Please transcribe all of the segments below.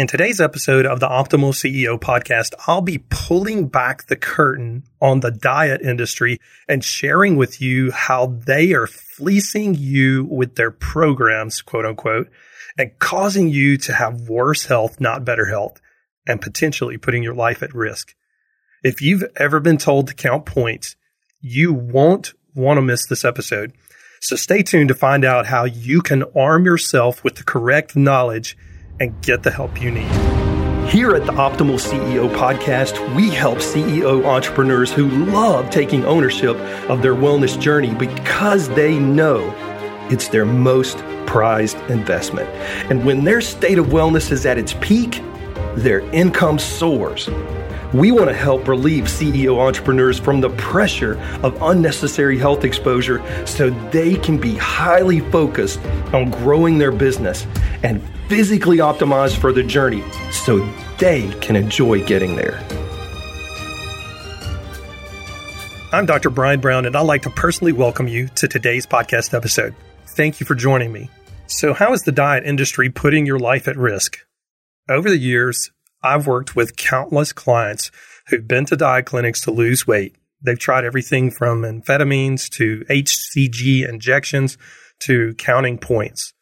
In today's episode of the Optimal CEO podcast, I'll be pulling back the curtain on the diet industry and sharing with you how they are fleecing you with their programs, quote unquote, and causing you to have worse health, not better health, and potentially putting your life at risk. If you've ever been told to count points, you won't want to miss this episode. So stay tuned to find out how you can arm yourself with the correct knowledge and get the help you need. Here at the Optimal CEO podcast, we help CEO entrepreneurs who love taking ownership of their wellness journey because they know it's their most prized investment. And when their state of wellness is at its peak, their income soars. We want to help relieve CEO entrepreneurs from the pressure of unnecessary health exposure so they can be highly focused on growing their business and physically optimized for the journey so they can enjoy getting there. I'm Dr. Brian Brown, and I'd like to personally welcome you to today's podcast episode. Thank you for joining me. So, how is the diet industry putting your life at risk? Over the years, I've worked with countless clients who've been to diet clinics to lose weight. They've tried everything from amphetamines to HCG injections to counting points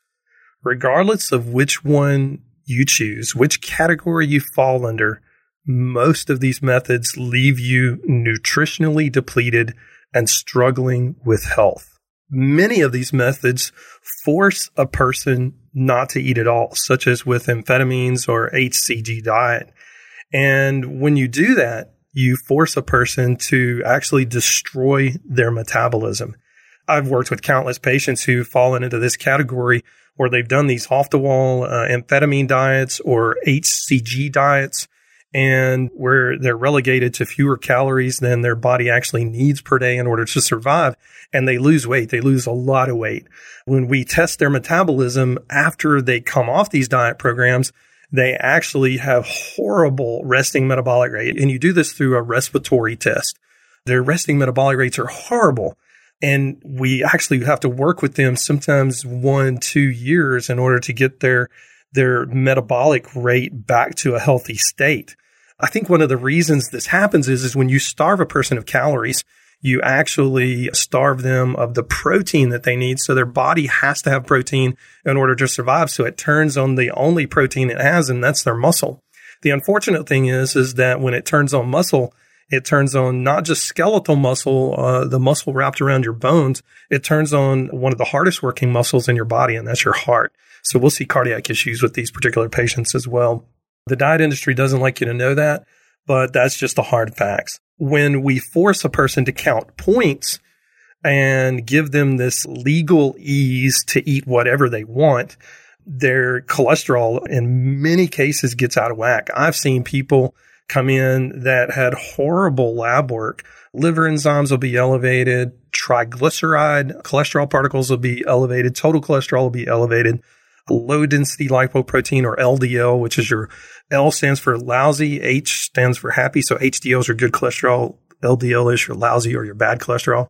regardless of which one you choose, which category you fall under, most of these methods leave you nutritionally depleted and struggling with health. Many of these methods force a person not to eat at all, such as with amphetamines or HCG diet. And when you do that, you force a person to actually destroy their metabolism. I've worked with countless patients who've fallen into this category where they've done these off the wall uh, amphetamine diets or HCG diets and where they're relegated to fewer calories than their body actually needs per day in order to survive. And they lose weight. They lose a lot of weight. When we test their metabolism after they come off these diet programs, they actually have horrible resting metabolic rate. And you do this through a respiratory test. Their resting metabolic rates are horrible. And we actually have to work with them sometimes one, two years in order to get their, their metabolic rate back to a healthy state. I think one of the reasons this happens is, is when you starve a person of calories, you actually starve them of the protein that they need. So their body has to have protein in order to survive. So it turns on the only protein it has, and that's their muscle. The unfortunate thing is, is that when it turns on muscle, it turns on not just skeletal muscle, uh, the muscle wrapped around your bones. It turns on one of the hardest working muscles in your body, and that's your heart. So we'll see cardiac issues with these particular patients as well. The diet industry doesn't like you to know that, but that's just the hard facts. When we force a person to count points and give them this legal ease to eat whatever they want, their cholesterol in many cases gets out of whack. I've seen people come in that had horrible lab work. Liver enzymes will be elevated, triglyceride cholesterol particles will be elevated, total cholesterol will be elevated, low density lipoprotein or LDL, which is your L stands for lousy, H stands for happy. So HDL is your good cholesterol, LDL is your lousy or your bad cholesterol.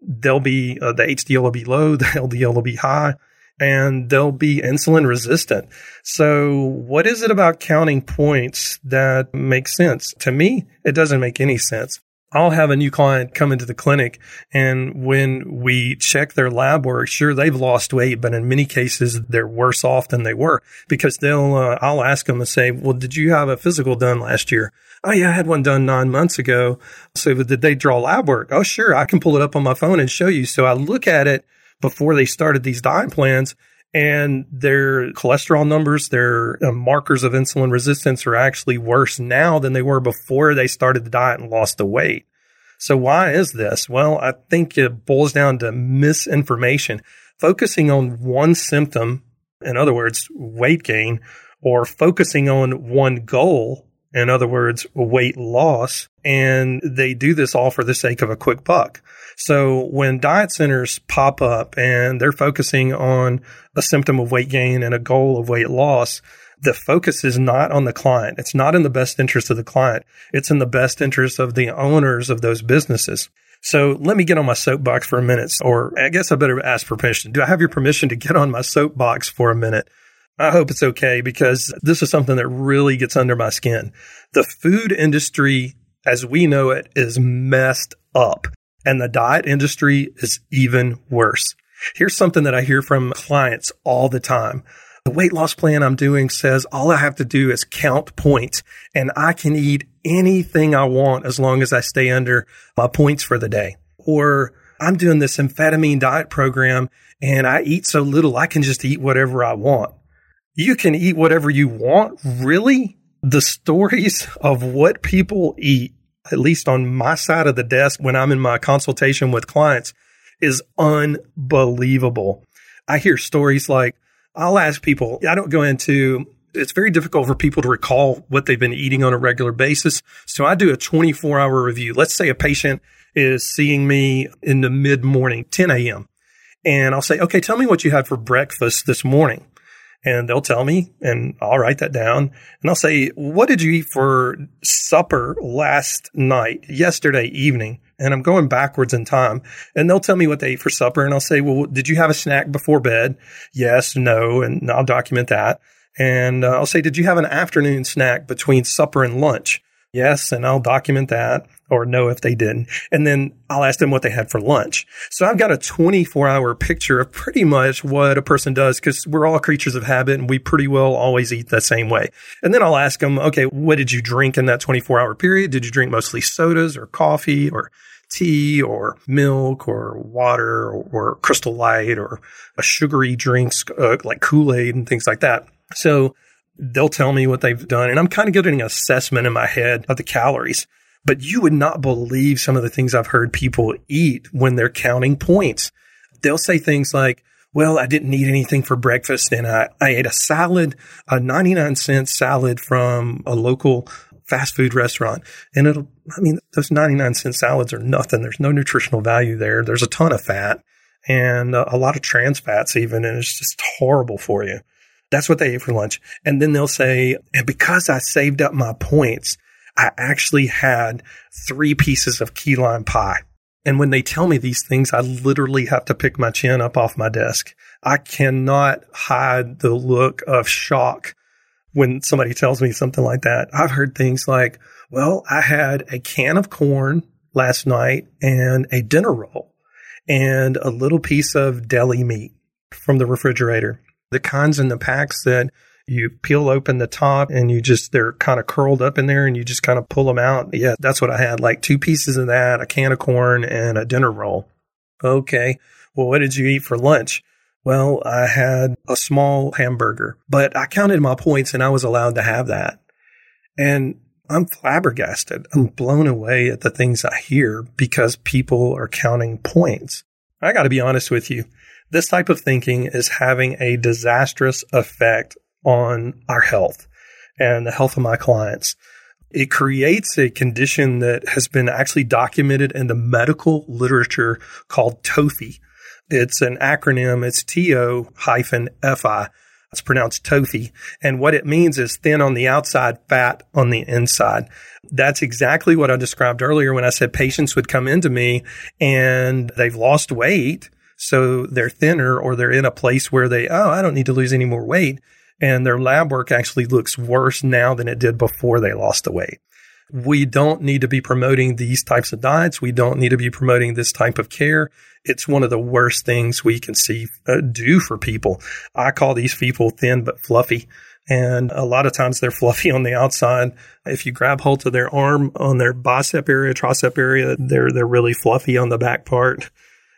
They'll be, uh, the HDL will be low, the LDL will be high and they'll be insulin resistant. So what is it about counting points that makes sense? To me, it doesn't make any sense. I'll have a new client come into the clinic and when we check their lab work, sure, they've lost weight, but in many cases, they're worse off than they were because they'll, uh, I'll ask them and say, well, did you have a physical done last year? Oh yeah, I had one done nine months ago. So did they draw lab work? Oh, sure. I can pull it up on my phone and show you. So I look at it before they started these diet plans and their cholesterol numbers, their uh, markers of insulin resistance are actually worse now than they were before they started the diet and lost the weight. So why is this? Well, I think it boils down to misinformation, focusing on one symptom, in other words, weight gain, or focusing on one goal in other words, weight loss. And they do this all for the sake of a quick buck. So when diet centers pop up and they're focusing on a symptom of weight gain and a goal of weight loss, the focus is not on the client. It's not in the best interest of the client. It's in the best interest of the owners of those businesses. So let me get on my soapbox for a minute, or I guess I better ask permission. Do I have your permission to get on my soapbox for a minute? I hope it's okay because this is something that really gets under my skin. The food industry, as we know it, is messed up, and the diet industry is even worse. Here's something that I hear from clients all the time. The weight loss plan I'm doing says all I have to do is count points and I can eat anything I want as long as I stay under my points for the day. Or I'm doing this amphetamine diet program and I eat so little I can just eat whatever I want. You can eat whatever you want. Really? The stories of what people eat, at least on my side of the desk when I'm in my consultation with clients, is unbelievable. I hear stories like, I'll ask people, I don't go into, it's very difficult for people to recall what they've been eating on a regular basis. So I do a 24 hour review. Let's say a patient is seeing me in the mid morning, 10 a.m. And I'll say, okay, tell me what you had for breakfast this morning. And they'll tell me, and I'll write that down. And I'll say, what did you eat for supper last night, yesterday evening? and I'm going backwards in time. And they'll tell me what they ate for supper. And I'll say, well, did you have a snack before bed? Yes, no. And I'll document that. And uh, I'll say, did you have an afternoon snack between supper and lunch? Yes. And I'll document that or no if they didn't. And then I'll ask them what they had for lunch. So I've got a 24 hour picture of pretty much what a person does because we're all creatures of habit and we pretty well always eat the same way. And then I'll ask them, okay, what did you drink in that 24 hour period? Did you drink mostly sodas or coffee or tea or milk or water or, or crystal light or a sugary drinks uh, like Kool-Aid and things like that. So they'll tell me what they've done and I'm kind of getting an assessment in my head of the calories. But you would not believe some of the things I've heard people eat when they're counting points. They'll say things like, well, I didn't eat anything for breakfast and I, I ate a salad, a 99 cent salad from a local fast food restaurant. And it'll, I mean, those 99 cent salads are nothing. There's no nutritional value there. There's a ton of fat and a lot of trans fats even. And it's just horrible for you. That's what they ate for lunch. And then they'll say, and because I saved up my points, I actually had three pieces of key lime pie. And when they tell me these things, I literally have to pick my chin up off my desk. I cannot hide the look of shock when somebody tells me something like that. I've heard things like, well, I had a can of corn last night and a dinner roll and a little piece of deli meat from the refrigerator. The kinds in the packs that you peel open the top and you just, they're kind of curled up in there and you just kind of pull them out. Yeah, that's what I had. Like two pieces of that, a can of corn and a dinner roll. Okay. Well, what did you eat for lunch? Well, I had a small hamburger, but I counted my points and I was allowed to have that. And I'm flabbergasted. I'm blown away at the things I hear because people are counting points. I got to be honest with you. This type of thinking is having a disastrous effect on our health and the health of my clients. It creates a condition that has been actually documented in the medical literature called TOFI, it's an acronym. It's TO hyphen FI. It's pronounced TOFI. And what it means is thin on the outside, fat on the inside. That's exactly what I described earlier when I said patients would come into me and they've lost weight. So they're thinner or they're in a place where they, oh, I don't need to lose any more weight. And their lab work actually looks worse now than it did before they lost the weight. We don't need to be promoting these types of diets. We don't need to be promoting this type of care. It's one of the worst things we can see uh, do for people. I call these people thin but fluffy. And a lot of times they're fluffy on the outside. If you grab hold of their arm on their bicep area, tricep area, they're, they're really fluffy on the back part.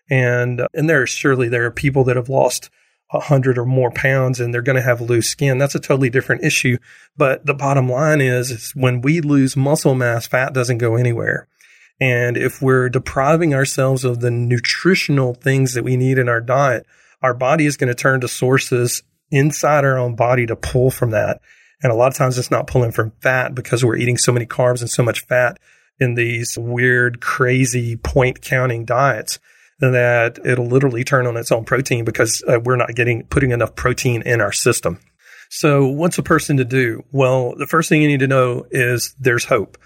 And, and there surely there are people that have lost 100 or more pounds and they're going to have loose skin. That's a totally different issue. But the bottom line is, is when we lose muscle mass, fat doesn't go anywhere. And if we're depriving ourselves of the nutritional things that we need in our diet, our body is going to turn to sources inside our own body to pull from that. And a lot of times it's not pulling from fat because we're eating so many carbs and so much fat in these weird, crazy point counting diets that it'll literally turn on its own protein because uh, we're not getting putting enough protein in our system. So what's a person to do? Well, the first thing you need to know is there's hope.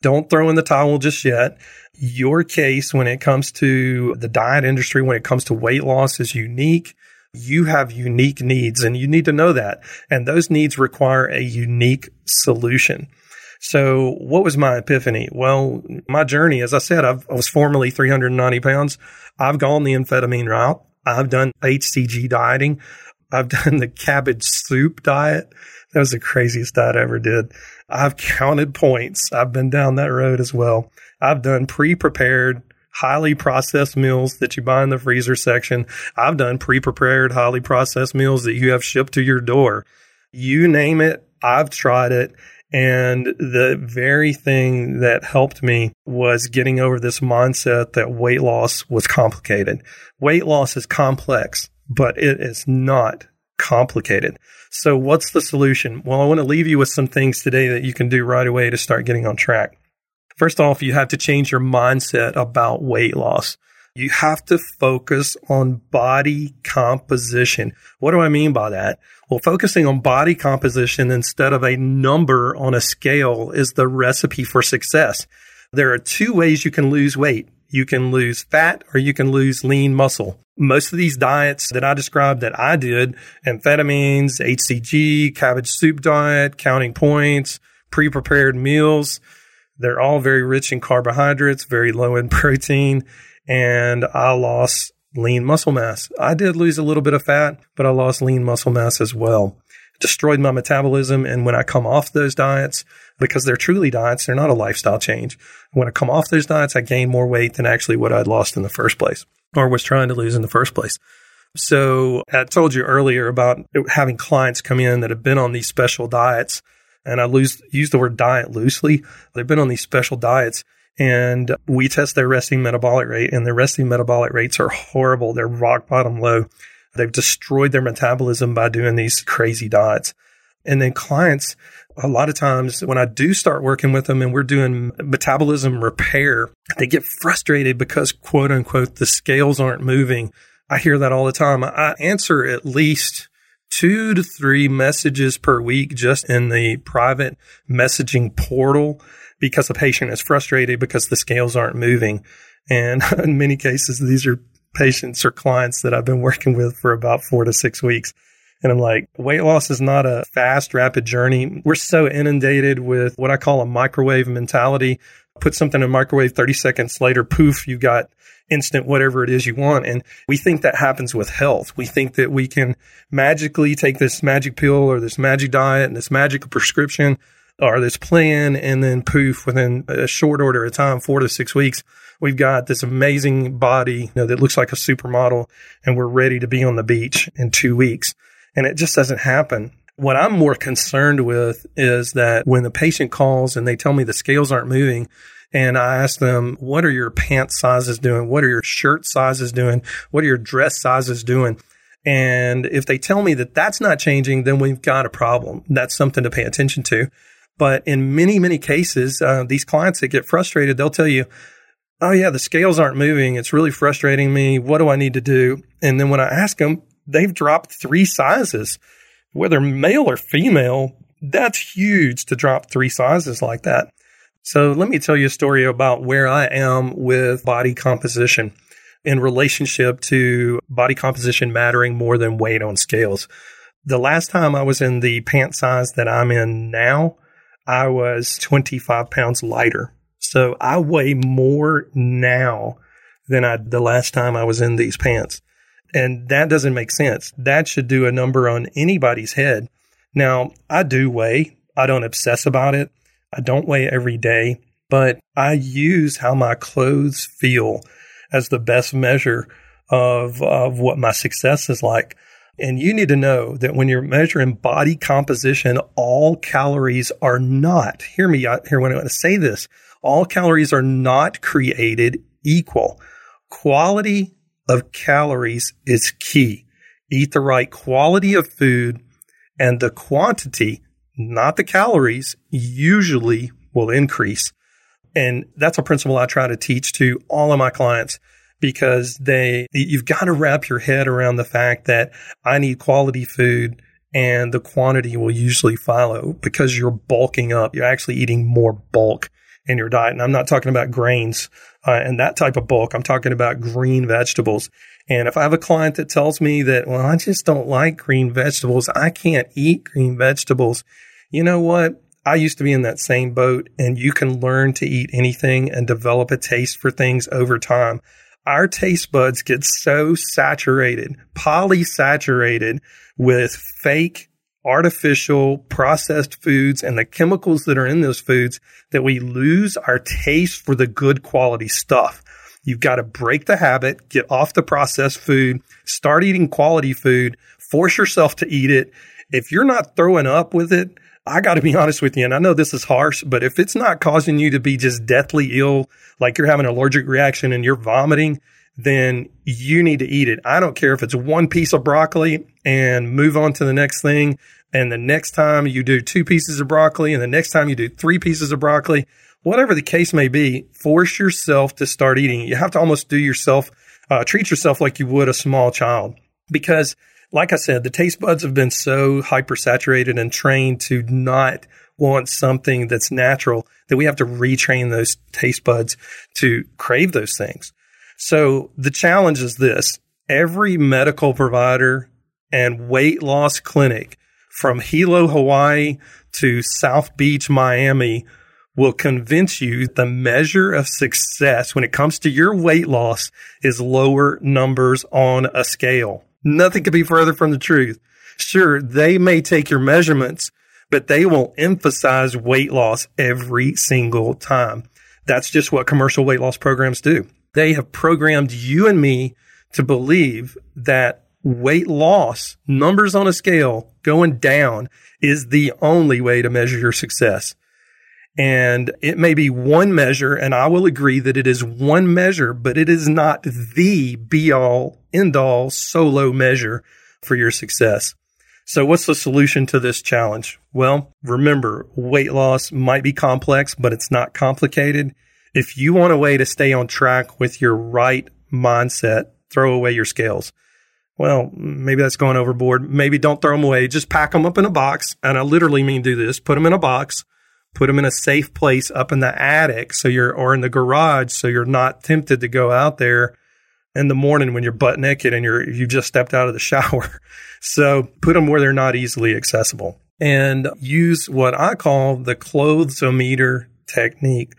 Don't throw in the towel just yet. Your case when it comes to the diet industry, when it comes to weight loss is unique. You have unique needs and you need to know that. And those needs require a unique solution. So what was my epiphany? Well, my journey, as I said, I've, i was formerly 390 pounds. I've gone the amphetamine route. I've done HCG dieting. I've done the cabbage soup diet. That was the craziest diet I ever did. I've counted points. I've been down that road as well. I've done pre-prepared, highly processed meals that you buy in the freezer section. I've done pre-prepared, highly processed meals that you have shipped to your door. You name it, I've tried it. And the very thing that helped me was getting over this mindset that weight loss was complicated. Weight loss is complex, but it is not complicated. So what's the solution? Well, I want to leave you with some things today that you can do right away to start getting on track. First off, you have to change your mindset about weight loss. You have to focus on body composition. What do I mean by that? Well, focusing on body composition instead of a number on a scale is the recipe for success. There are two ways you can lose weight. You can lose fat or you can lose lean muscle. Most of these diets that I described that I did, amphetamines, HCG, cabbage soup diet, counting points, pre-prepared meals, they're all very rich in carbohydrates, very low in protein and I lost lean muscle mass. I did lose a little bit of fat, but I lost lean muscle mass as well. Destroyed my metabolism. And when I come off those diets, because they're truly diets, they're not a lifestyle change. When I come off those diets, I gain more weight than actually what I'd lost in the first place or was trying to lose in the first place. So I told you earlier about having clients come in that have been on these special diets. And I lose, use the word diet loosely. They've been on these special diets and we test their resting metabolic rate and their resting metabolic rates are horrible. They're rock bottom low. They've destroyed their metabolism by doing these crazy diets. And then clients, a lot of times when I do start working with them and we're doing metabolism repair, they get frustrated because quote unquote, the scales aren't moving. I hear that all the time. I answer at least two to three messages per week just in the private messaging portal because the patient is frustrated because the scales aren't moving. And in many cases, these are patients or clients that I've been working with for about four to six weeks. And I'm like, weight loss is not a fast, rapid journey. We're so inundated with what I call a microwave mentality. Put something in a microwave 30 seconds later, poof, you got instant whatever it is you want. And we think that happens with health. We think that we can magically take this magic pill or this magic diet and this magic prescription or this plan, and then poof, within a short order of time, four to six weeks, we've got this amazing body you know, that looks like a supermodel, and we're ready to be on the beach in two weeks. And it just doesn't happen. What I'm more concerned with is that when the patient calls and they tell me the scales aren't moving, and I ask them, what are your pant sizes doing? What are your shirt sizes doing? What are your dress sizes doing? And if they tell me that that's not changing, then we've got a problem. That's something to pay attention to. But in many, many cases, uh, these clients that get frustrated, they'll tell you, Oh, yeah, the scales aren't moving. It's really frustrating me. What do I need to do? And then when I ask them, they've dropped three sizes, whether male or female. That's huge to drop three sizes like that. So let me tell you a story about where I am with body composition in relationship to body composition mattering more than weight on scales. The last time I was in the pant size that I'm in now, I was 25 pounds lighter. So I weigh more now than I the last time I was in these pants. And that doesn't make sense. That should do a number on anybody's head. Now, I do weigh. I don't obsess about it. I don't weigh every day, but I use how my clothes feel as the best measure of, of what my success is like. And you need to know that when you're measuring body composition, all calories are not, hear me out here when I want to say this, all calories are not created equal. Quality of calories is key. Eat the right quality of food and the quantity, not the calories, usually will increase. And that's a principle I try to teach to all of my clients because they, you've got to wrap your head around the fact that I need quality food and the quantity will usually follow because you're bulking up. You're actually eating more bulk in your diet. And I'm not talking about grains uh, and that type of bulk. I'm talking about green vegetables. And if I have a client that tells me that, well, I just don't like green vegetables, I can't eat green vegetables. You know what? I used to be in that same boat and you can learn to eat anything and develop a taste for things over time. Our taste buds get so saturated, polysaturated with fake artificial processed foods and the chemicals that are in those foods that we lose our taste for the good quality stuff. You've got to break the habit, get off the processed food, start eating quality food, force yourself to eat it. If you're not throwing up with it, I got to be honest with you, and I know this is harsh, but if it's not causing you to be just deathly ill, like you're having an allergic reaction and you're vomiting, then you need to eat it. I don't care if it's one piece of broccoli and move on to the next thing. And the next time you do two pieces of broccoli and the next time you do three pieces of broccoli, whatever the case may be, force yourself to start eating. You have to almost do yourself, uh, treat yourself like you would a small child because like I said, the taste buds have been so hypersaturated and trained to not want something that's natural that we have to retrain those taste buds to crave those things. So the challenge is this. Every medical provider and weight loss clinic from Hilo, Hawaii to South Beach, Miami will convince you the measure of success when it comes to your weight loss is lower numbers on a scale. Nothing could be further from the truth. Sure, they may take your measurements, but they will emphasize weight loss every single time. That's just what commercial weight loss programs do. They have programmed you and me to believe that weight loss, numbers on a scale going down is the only way to measure your success. And it may be one measure, and I will agree that it is one measure, but it is not the be all end all solo measure for your success. So what's the solution to this challenge? Well, remember weight loss might be complex, but it's not complicated. If you want a way to stay on track with your right mindset, throw away your scales. Well, maybe that's going overboard. Maybe don't throw them away. Just pack them up in a box. And I literally mean do this. Put them in a box put them in a safe place up in the attic so you're or in the garage so you're not tempted to go out there in the morning when you're butt naked and you're you just stepped out of the shower. So put them where they're not easily accessible and use what I call the clothesometer technique.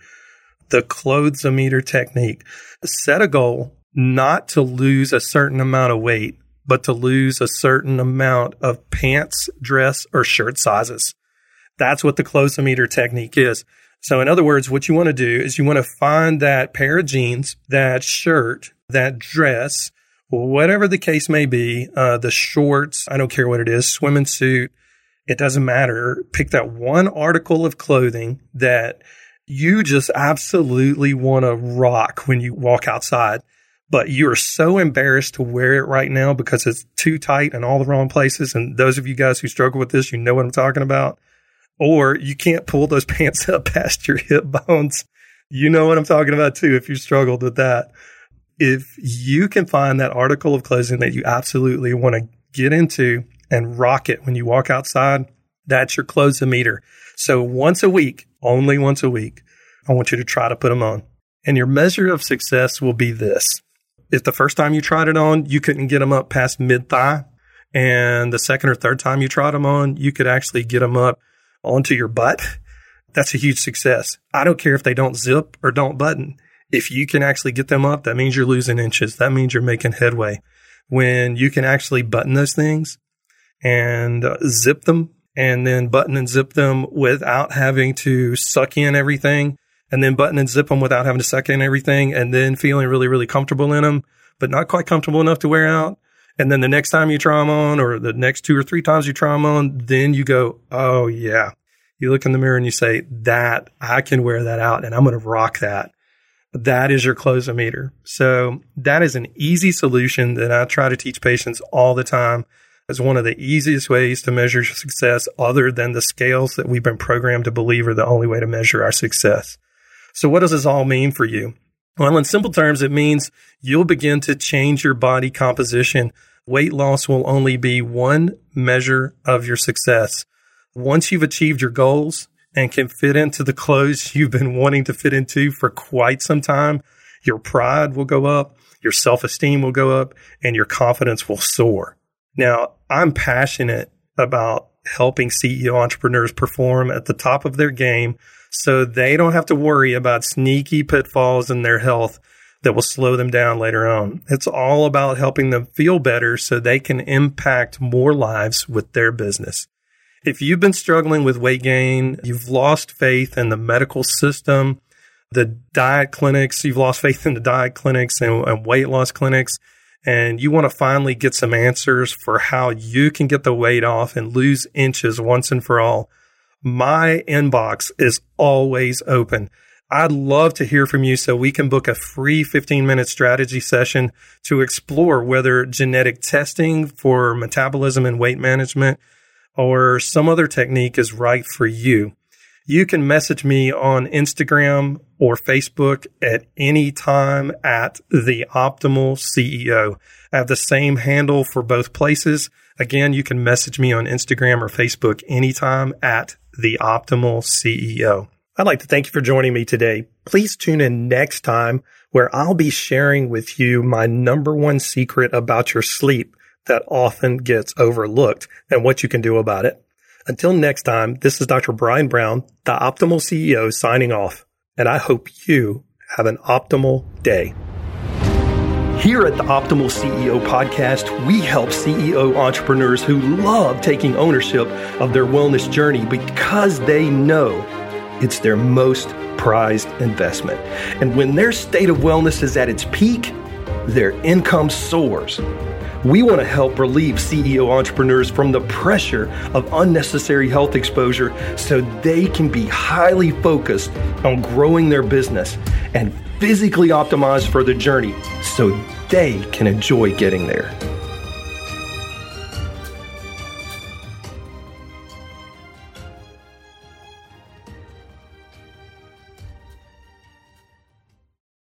The clothesometer technique. Set a goal not to lose a certain amount of weight, but to lose a certain amount of pants, dress, or shirt sizes. That's what the clothesometer technique is. So, in other words, what you want to do is you want to find that pair of jeans, that shirt, that dress, whatever the case may be, uh, the shorts, I don't care what it is, swimming suit, it doesn't matter. Pick that one article of clothing that you just absolutely want to rock when you walk outside, but you're so embarrassed to wear it right now because it's too tight in all the wrong places. And those of you guys who struggle with this, you know what I'm talking about or you can't pull those pants up past your hip bones. You know what I'm talking about too, if you struggled with that. If you can find that article of clothing that you absolutely want to get into and rock it when you walk outside, that's your clothesometer. So once a week, only once a week, I want you to try to put them on. And your measure of success will be this. If the first time you tried it on, you couldn't get them up past mid thigh, and the second or third time you tried them on, you could actually get them up onto your butt, that's a huge success. I don't care if they don't zip or don't button. If you can actually get them up, that means you're losing inches. That means you're making headway. When you can actually button those things and uh, zip them and then button and zip them without having to suck in everything and then button and zip them without having to suck in everything and then feeling really, really comfortable in them, but not quite comfortable enough to wear out. And then the next time you try them on, or the next two or three times you try them on, then you go, oh yeah. You look in the mirror and you say, that I can wear that out and I'm going to rock that. That is your clothesometer. So that is an easy solution that I try to teach patients all the time as one of the easiest ways to measure success other than the scales that we've been programmed to believe are the only way to measure our success. So what does this all mean for you? Well, in simple terms, it means you'll begin to change your body composition weight loss will only be one measure of your success. Once you've achieved your goals and can fit into the clothes you've been wanting to fit into for quite some time, your pride will go up, your self esteem will go up, and your confidence will soar. Now, I'm passionate about helping CEO entrepreneurs perform at the top of their game so they don't have to worry about sneaky pitfalls in their health that will slow them down later on. It's all about helping them feel better so they can impact more lives with their business. If you've been struggling with weight gain, you've lost faith in the medical system, the diet clinics, you've lost faith in the diet clinics and, and weight loss clinics, and you want to finally get some answers for how you can get the weight off and lose inches once and for all, my inbox is always open. I'd love to hear from you so we can book a free 15 minute strategy session to explore whether genetic testing for metabolism and weight management or some other technique is right for you. You can message me on Instagram or Facebook at any time at the optimal CEO. I have the same handle for both places. Again, you can message me on Instagram or Facebook anytime at the optimal CEO. I'd like to thank you for joining me today. Please tune in next time where I'll be sharing with you my number one secret about your sleep that often gets overlooked and what you can do about it. Until next time, this is Dr. Brian Brown, the Optimal CEO signing off, and I hope you have an optimal day. Here at the Optimal CEO podcast, we help CEO entrepreneurs who love taking ownership of their wellness journey because they know it's their most prized investment. And when their state of wellness is at its peak, their income soars. We want to help relieve CEO entrepreneurs from the pressure of unnecessary health exposure so they can be highly focused on growing their business and physically optimized for the journey so they can enjoy getting there.